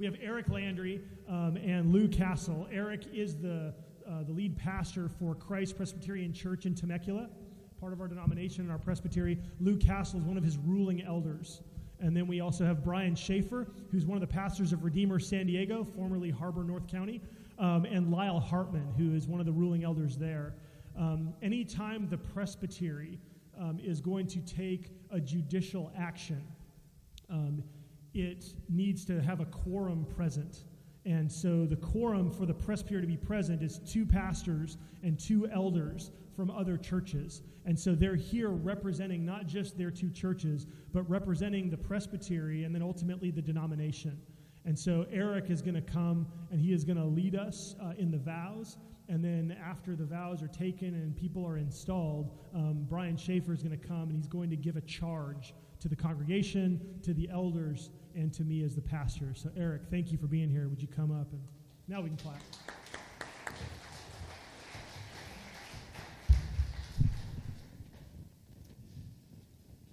We have Eric Landry um, and Lou Castle. Eric is the, uh, the lead pastor for Christ Presbyterian Church in Temecula, part of our denomination and our presbytery. Lou Castle is one of his ruling elders. And then we also have Brian Schaefer, who's one of the pastors of Redeemer San Diego, formerly Harbor North County, um, and Lyle Hartman, who is one of the ruling elders there. Um, anytime the presbytery um, is going to take a judicial action, um, it needs to have a quorum present. And so the quorum for the presbytery to be present is two pastors and two elders from other churches. And so they're here representing not just their two churches, but representing the presbytery and then ultimately the denomination. And so Eric is going to come and he is going to lead us uh, in the vows. And then after the vows are taken and people are installed, um, Brian Schaefer is going to come and he's going to give a charge to the congregation, to the elders, and to me as the pastor. So, Eric, thank you for being here. Would you come up? And now we can clap.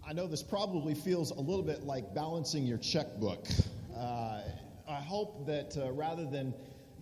I know this probably feels a little bit like balancing your checkbook. Uh, I hope that uh, rather than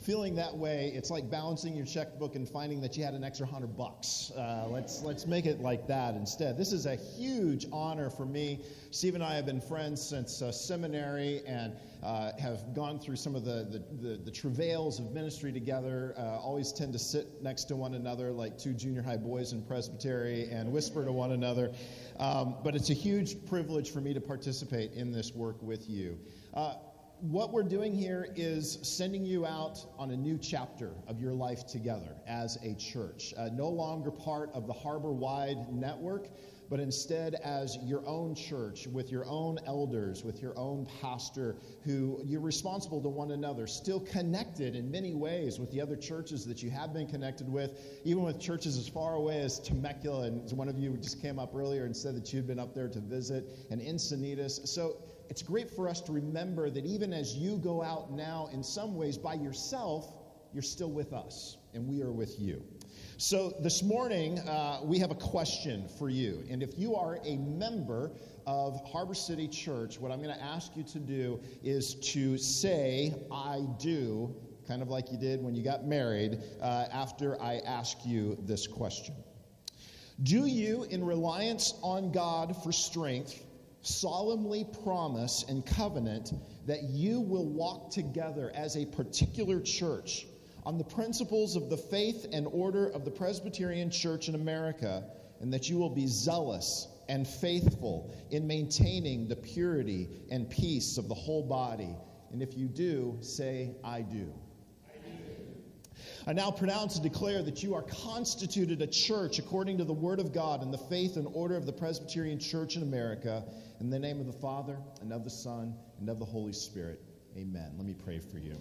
feeling that way, it's like balancing your checkbook and finding that you had an extra hundred bucks. Uh, let's let's make it like that instead. This is a huge honor for me. Steve and I have been friends since uh, seminary and uh, have gone through some of the the, the, the travails of ministry together. Uh, always tend to sit next to one another like two junior high boys in presbytery and whisper to one another. Um, but it's a huge privilege for me to participate in this work with you. What we're doing here is sending you out on a new chapter of your life together as a church. Uh, no longer part of the harbor wide network, but instead as your own church with your own elders, with your own pastor, who you're responsible to one another, still connected in many ways with the other churches that you have been connected with, even with churches as far away as Temecula. And one of you just came up earlier and said that you'd been up there to visit, and Encinitas. So it's great for us to remember that even as you go out now, in some ways by yourself, you're still with us, and we are with you. So this morning, uh, we have a question for you. And if you are a member of Harbor City Church, what I'm going to ask you to do is to say, I do, kind of like you did when you got married, uh, after I ask you this question. Do you, in reliance on God for strength, solemnly promise and covenant that you will walk together as a particular church on the principles of the faith and order of the Presbyterian Church in America, and that you will be zealous and faithful in maintaining the purity and peace of the whole body. And if you do, say, I do. I now pronounce and declare that you are constituted a church according to the Word of God and the faith and order of the Presbyterian Church in America. In the name of the Father, and of the Son, and of the Holy Spirit. Amen. Let me pray for you.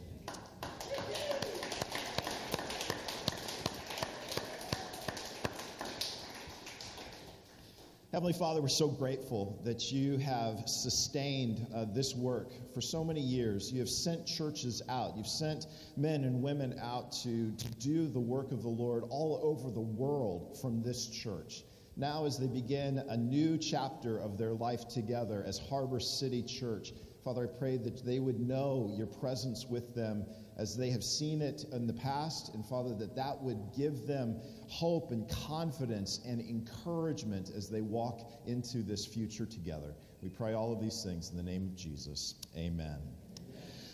Heavenly Father, we're so grateful that you have sustained uh, this work for so many years. You have sent churches out. You've sent men and women out to, to do the work of the Lord all over the world from this church. Now, as they begin a new chapter of their life together as Harbor City Church, Father, I pray that they would know your presence with them as they have seen it in the past, and Father, that that would give them hope and confidence and encouragement as they walk into this future together. We pray all of these things in the name of Jesus. Amen.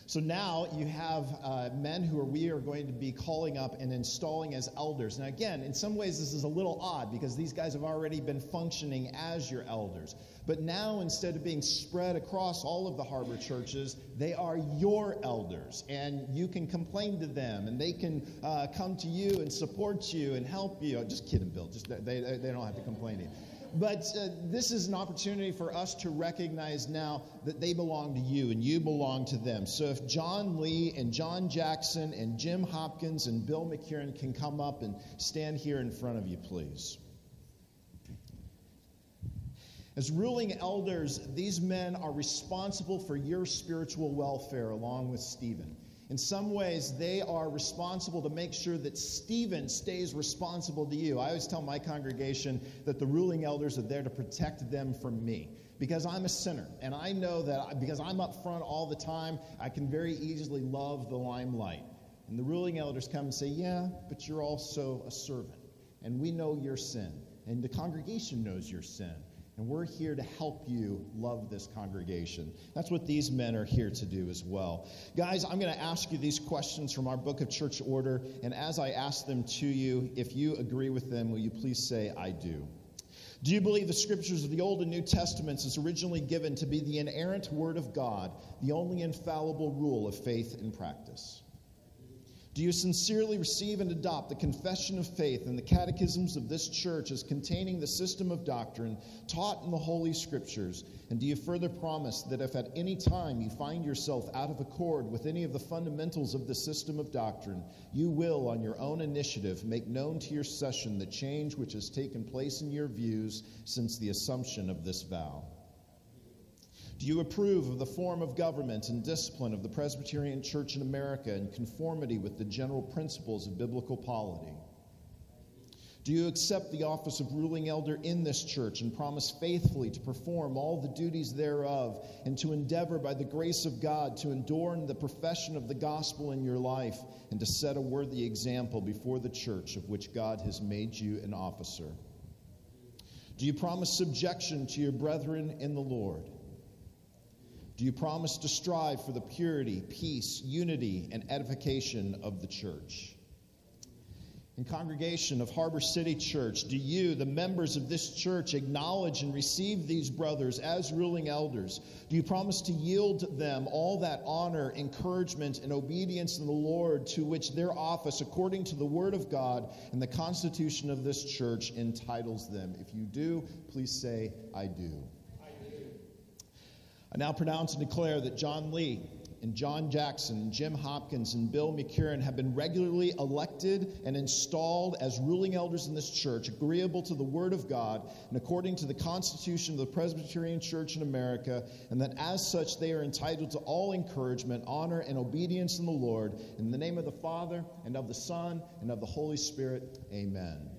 So now you have uh, men who are, we are going to be calling up and installing as elders. Now, again, in some ways, this is a little odd because these guys have already been functioning as your elders. But now, instead of being spread across all of the harbor churches, they are your elders. And you can complain to them, and they can uh, come to you and support you and help you. Just kidding, Bill. Just, they, they don't have to complain to you. But uh, this is an opportunity for us to recognize now that they belong to you and you belong to them. So if John Lee and John Jackson and Jim Hopkins and Bill McKieran can come up and stand here in front of you, please. As ruling elders, these men are responsible for your spiritual welfare along with Stephen. In some ways, they are responsible to make sure that Stephen stays responsible to you. I always tell my congregation that the ruling elders are there to protect them from me because I'm a sinner. And I know that because I'm up front all the time, I can very easily love the limelight. And the ruling elders come and say, Yeah, but you're also a servant. And we know your sin. And the congregation knows your sin. And we're here to help you love this congregation. That's what these men are here to do as well. Guys, I'm going to ask you these questions from our book of church order. And as I ask them to you, if you agree with them, will you please say, I do? Do you believe the scriptures of the Old and New Testaments is originally given to be the inerrant Word of God, the only infallible rule of faith and practice? Do you sincerely receive and adopt the confession of faith and the catechisms of this church as containing the system of doctrine taught in the Holy Scriptures? And do you further promise that if at any time you find yourself out of accord with any of the fundamentals of the system of doctrine, you will, on your own initiative, make known to your session the change which has taken place in your views since the assumption of this vow? Do you approve of the form of government and discipline of the Presbyterian Church in America in conformity with the general principles of biblical polity? Do you accept the office of ruling elder in this church and promise faithfully to perform all the duties thereof and to endeavor by the grace of God to adorn the profession of the gospel in your life and to set a worthy example before the church of which God has made you an officer? Do you promise subjection to your brethren in the Lord? Do you promise to strive for the purity, peace, unity, and edification of the church? In congregation of Harbor City Church, do you, the members of this church, acknowledge and receive these brothers as ruling elders? Do you promise to yield them all that honor, encouragement, and obedience in the Lord to which their office, according to the Word of God and the Constitution of this church, entitles them? If you do, please say, I do. I now pronounce and declare that John Lee and John Jackson, and Jim Hopkins, and Bill McCurran have been regularly elected and installed as ruling elders in this church, agreeable to the Word of God and according to the Constitution of the Presbyterian Church in America, and that as such they are entitled to all encouragement, honor, and obedience in the Lord. In the name of the Father, and of the Son, and of the Holy Spirit, amen.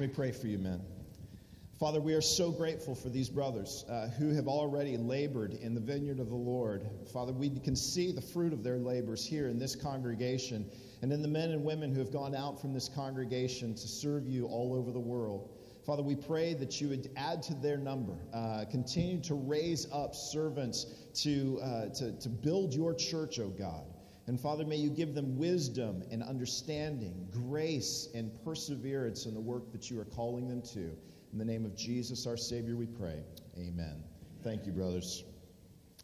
Let me pray for you, men. Father, we are so grateful for these brothers uh, who have already labored in the vineyard of the Lord. Father, we can see the fruit of their labors here in this congregation and in the men and women who have gone out from this congregation to serve you all over the world. Father, we pray that you would add to their number, uh, continue to raise up servants to, uh, to, to build your church, O oh God. And Father, may you give them wisdom and understanding, grace and perseverance in the work that you are calling them to. In the name of Jesus, our Savior, we pray. Amen. Thank you, brothers.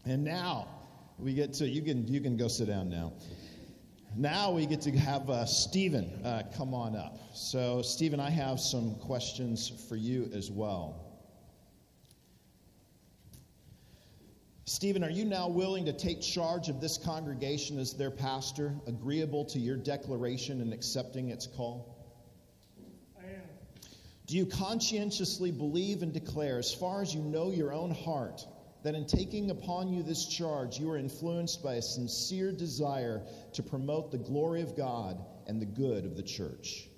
And now we get to, you can, you can go sit down now. Now we get to have uh, Stephen uh, come on up. So, Stephen, I have some questions for you as well. Stephen, are you now willing to take charge of this congregation as their pastor, agreeable to your declaration and accepting its call? I am. Do you conscientiously believe and declare, as far as you know your own heart, that in taking upon you this charge, you are influenced by a sincere desire to promote the glory of God and the good of the church?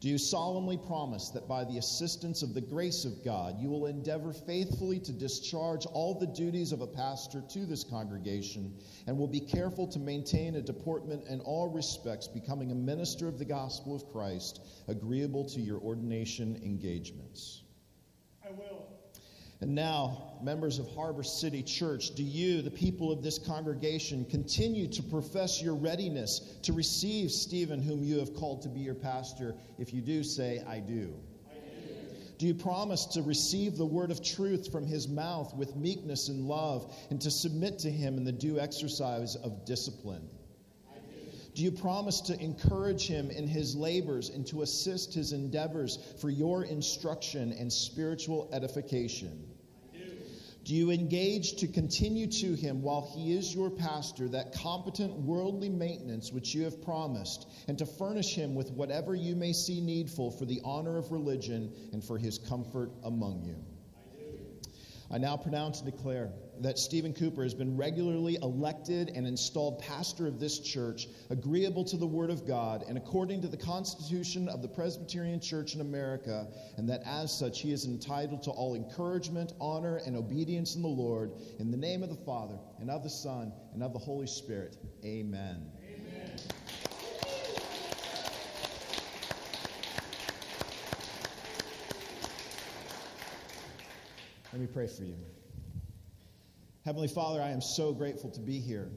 Do you solemnly promise that by the assistance of the grace of God, you will endeavor faithfully to discharge all the duties of a pastor to this congregation and will be careful to maintain a deportment in all respects becoming a minister of the gospel of Christ, agreeable to your ordination engagements? I will. And now, members of Harbor City Church, do you, the people of this congregation, continue to profess your readiness to receive Stephen, whom you have called to be your pastor? If you do, say, I do. Do. Do you promise to receive the word of truth from his mouth with meekness and love and to submit to him in the due exercise of discipline? Do you promise to encourage him in his labors and to assist his endeavors for your instruction and spiritual edification? Do you engage to continue to him while he is your pastor that competent worldly maintenance which you have promised, and to furnish him with whatever you may see needful for the honor of religion and for his comfort among you? I, I now pronounce and declare that Stephen Cooper has been regularly elected and installed pastor of this church, agreeable to the Word of God and according to the Constitution of the Presbyterian Church in America, and that as such he is entitled to all encouragement, honor, and obedience in the Lord, in the name of the Father, and of the Son, and of the Holy Spirit. Amen. Amen. Let me pray for you. Heavenly Father, I am so grateful to be here.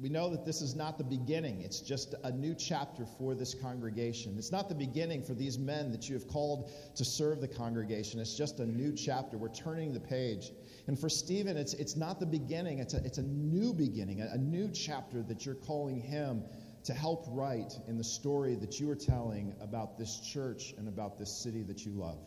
We know that this is not the beginning, it's just a new chapter for this congregation. It's not the beginning for these men that you have called to serve the congregation, it's just a new chapter. We're turning the page. And for Stephen, it's, it's not the beginning, it's a, it's a new beginning, a, a new chapter that you're calling him to help write in the story that you are telling about this church and about this city that you love.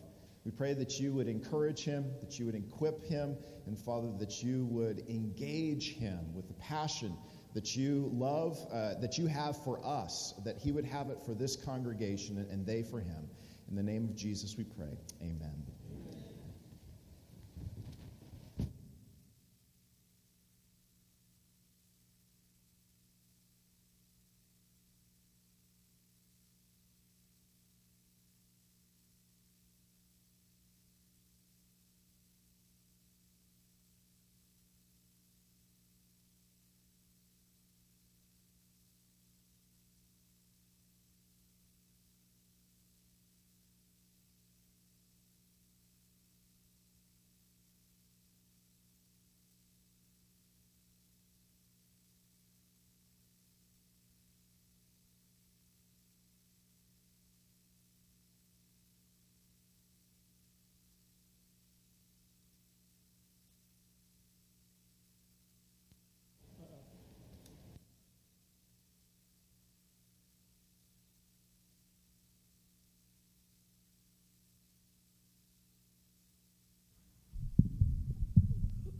We pray that you would encourage him, that you would equip him, and Father, that you would engage him with the passion that you love, uh, that you have for us, that he would have it for this congregation and they for him. In the name of Jesus we pray. Amen.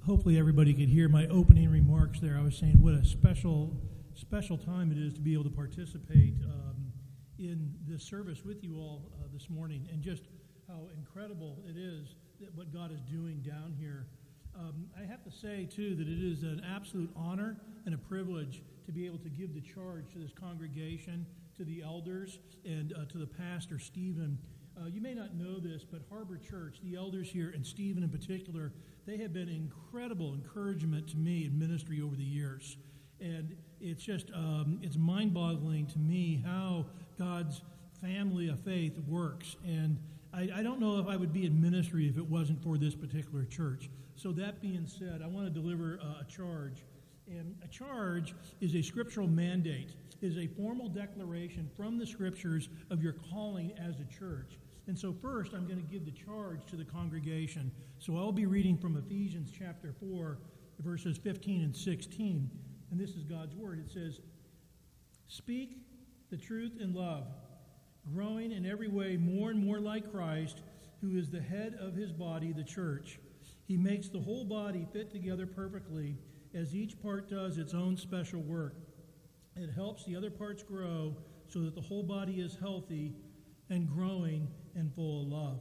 Hopefully everybody could hear my opening remarks there. I was saying what a special, special time it is to be able to participate um, in this service with you all uh, this morning, and just how incredible it is that what God is doing down here. Um, I have to say, too, that it is an absolute honor and a privilege to be able to give the charge to this congregation, to the elders, and uh, to the pastor, Stephen. Uh, you may not know this, but Harbor Church, the elders here, and Stephen in particular, they have been incredible encouragement to me in ministry over the years. And it's just, um, it's mind boggling to me how God's family of faith works. And I, I, don't know if I would be in ministry if it wasn't for this particular church. So, that being said, I want to deliver uh, a charge. And a charge is a scriptural mandate, is a formal declaration from the scriptures of your calling as a church. And so, first, I'm going to give the charge to the congregation. So, I'll be reading from Ephesians chapter 4, verses 15 and 16. And this is God's word. It says, Speak the truth in love, growing in every way more and more like Christ, who is the head of his body, the church. He makes the whole body fit together perfectly as each part does its own special work. It helps the other parts grow so that the whole body is healthy and growing and full of love.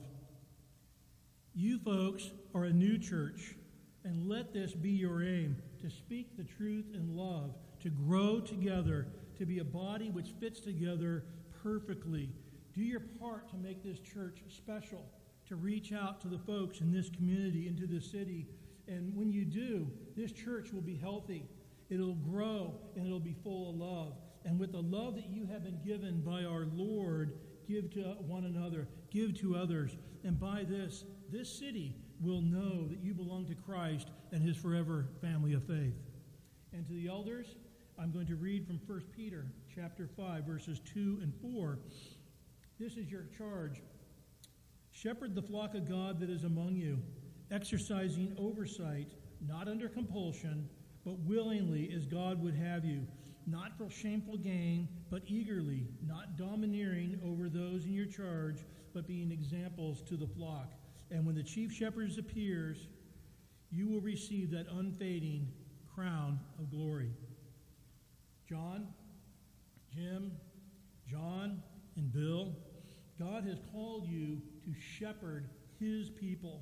You folks are a new church, and let this be your aim to speak the truth in love, to grow together, to be a body which fits together perfectly. Do your part to make this church special, to reach out to the folks in this community, into the city. And when you do, this church will be healthy. It'll grow and it'll be full of love. And with the love that you have been given by our Lord, give to one another, give to others. And by this, this city will know that you belong to Christ and his forever family of faith. And to the elders, I'm going to read from 1 Peter chapter 5 verses 2 and 4. This is your charge. Shepherd the flock of God that is among you, exercising oversight, not under compulsion, but willingly as God would have you not for shameful gain, but eagerly, not domineering over those in your charge, but being examples to the flock. And when the chief shepherd appears, you will receive that unfading crown of glory. John, Jim, John, and Bill, God has called you to shepherd his people.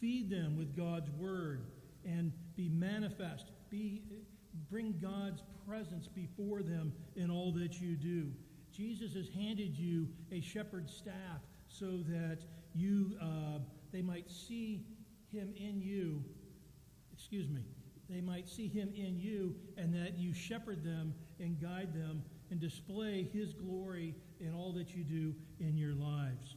Feed them with God's word and be manifest. Be, bring God's presence before them in all that you do. Jesus has handed you a shepherd's staff so that you uh, they might see him in you. Excuse me. They might see him in you, and that you shepherd them and guide them and display his glory in all that you do in your lives.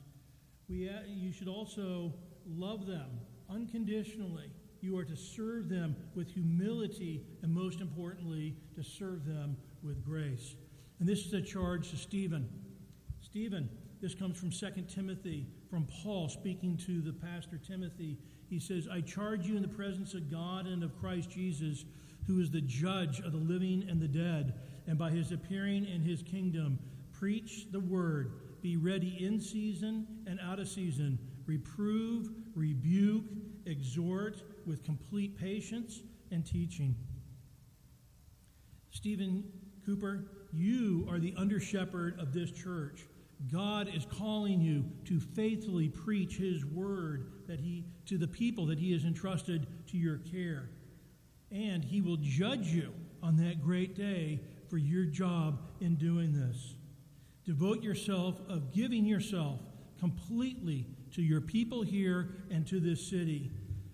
We, uh, you should also love them unconditionally. You are to serve them with humility, and most importantly, to serve them with grace. And this is a charge to Stephen. Stephen, this comes from 2 Timothy, from Paul speaking to the pastor Timothy. He says, I charge you in the presence of God and of Christ Jesus, who is the judge of the living and the dead, and by his appearing in his kingdom, preach the word. Be ready in season and out of season. Reprove, rebuke, exhort with complete patience and teaching. Stephen Cooper, you are the under shepherd of this church. God is calling you to faithfully preach his word that he to the people that he has entrusted to your care. And he will judge you on that great day for your job in doing this. Devote yourself of giving yourself completely to your people here and to this city,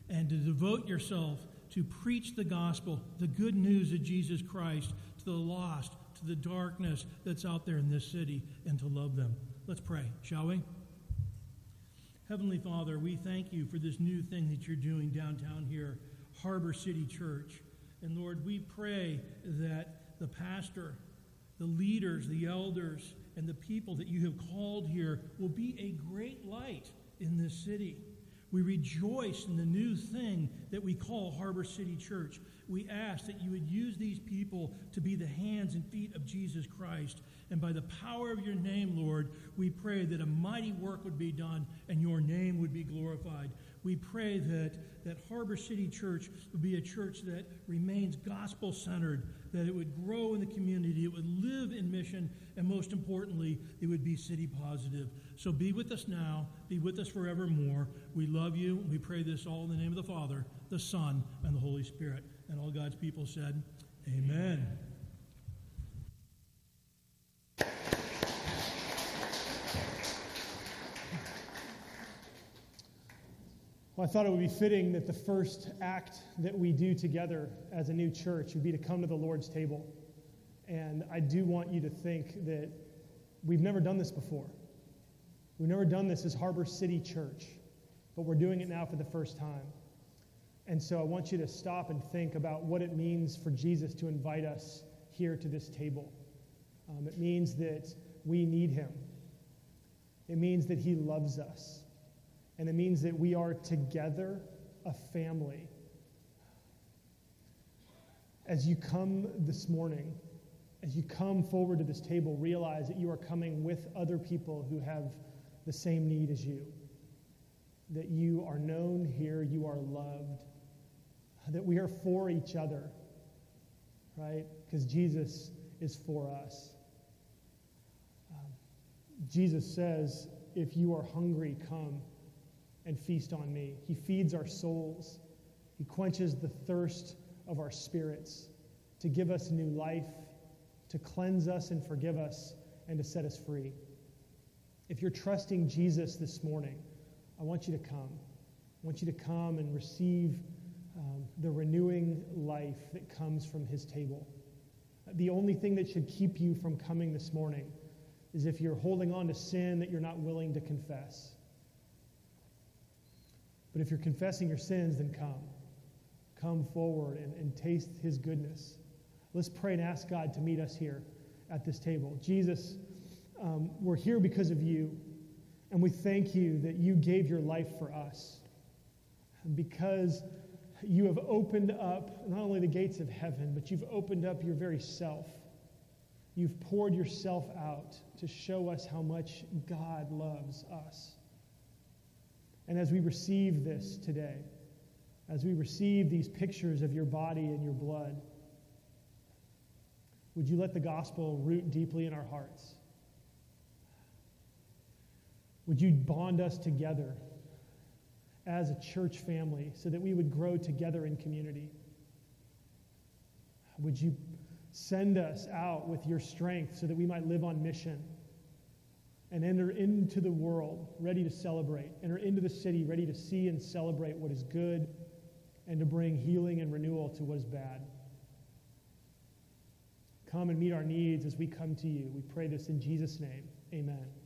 and to devote yourself to preach the gospel, the good news of Jesus Christ to the lost, to the darkness that's out there in this city, and to love them. Let's pray, shall we? Heavenly Father, we thank you for this new thing that you're doing downtown here, Harbor City Church. And Lord, we pray that the pastor, the leaders, the elders, and the people that you have called here will be a great light in this city. We rejoice in the new thing that we call Harbor City Church. We ask that you would use these people to be the hands and feet of Jesus Christ. And by the power of your name, Lord, we pray that a mighty work would be done and your name would be glorified. We pray that, that Harbor City Church would be a church that remains gospel centered, that it would grow in the community, it would live in mission, and most importantly, it would be city positive. So be with us now, be with us forevermore. We love you. We pray this all in the name of the Father, the Son, and the Holy Spirit. And all God's people said, Amen. Well, I thought it would be fitting that the first act that we do together as a new church would be to come to the Lord's table. And I do want you to think that we've never done this before. We've never done this as Harbor City Church, but we're doing it now for the first time. And so I want you to stop and think about what it means for Jesus to invite us here to this table. Um, it means that we need him, it means that he loves us. And it means that we are together a family. As you come this morning, as you come forward to this table, realize that you are coming with other people who have the same need as you. That you are known here, you are loved, that we are for each other, right? Because Jesus is for us. Um, Jesus says, If you are hungry, come and feast on me. He feeds our souls, He quenches the thirst of our spirits to give us new life, to cleanse us and forgive us, and to set us free. If you're trusting Jesus this morning, I want you to come. I want you to come and receive um, the renewing life that comes from his table. The only thing that should keep you from coming this morning is if you're holding on to sin that you're not willing to confess. But if you're confessing your sins, then come. Come forward and, and taste his goodness. Let's pray and ask God to meet us here at this table. Jesus, um, we're here because of you, and we thank you that you gave your life for us. Because you have opened up not only the gates of heaven, but you've opened up your very self. You've poured yourself out to show us how much God loves us. And as we receive this today, as we receive these pictures of your body and your blood, would you let the gospel root deeply in our hearts? Would you bond us together as a church family so that we would grow together in community? Would you send us out with your strength so that we might live on mission and enter into the world ready to celebrate, enter into the city ready to see and celebrate what is good and to bring healing and renewal to what is bad? Come and meet our needs as we come to you. We pray this in Jesus' name. Amen.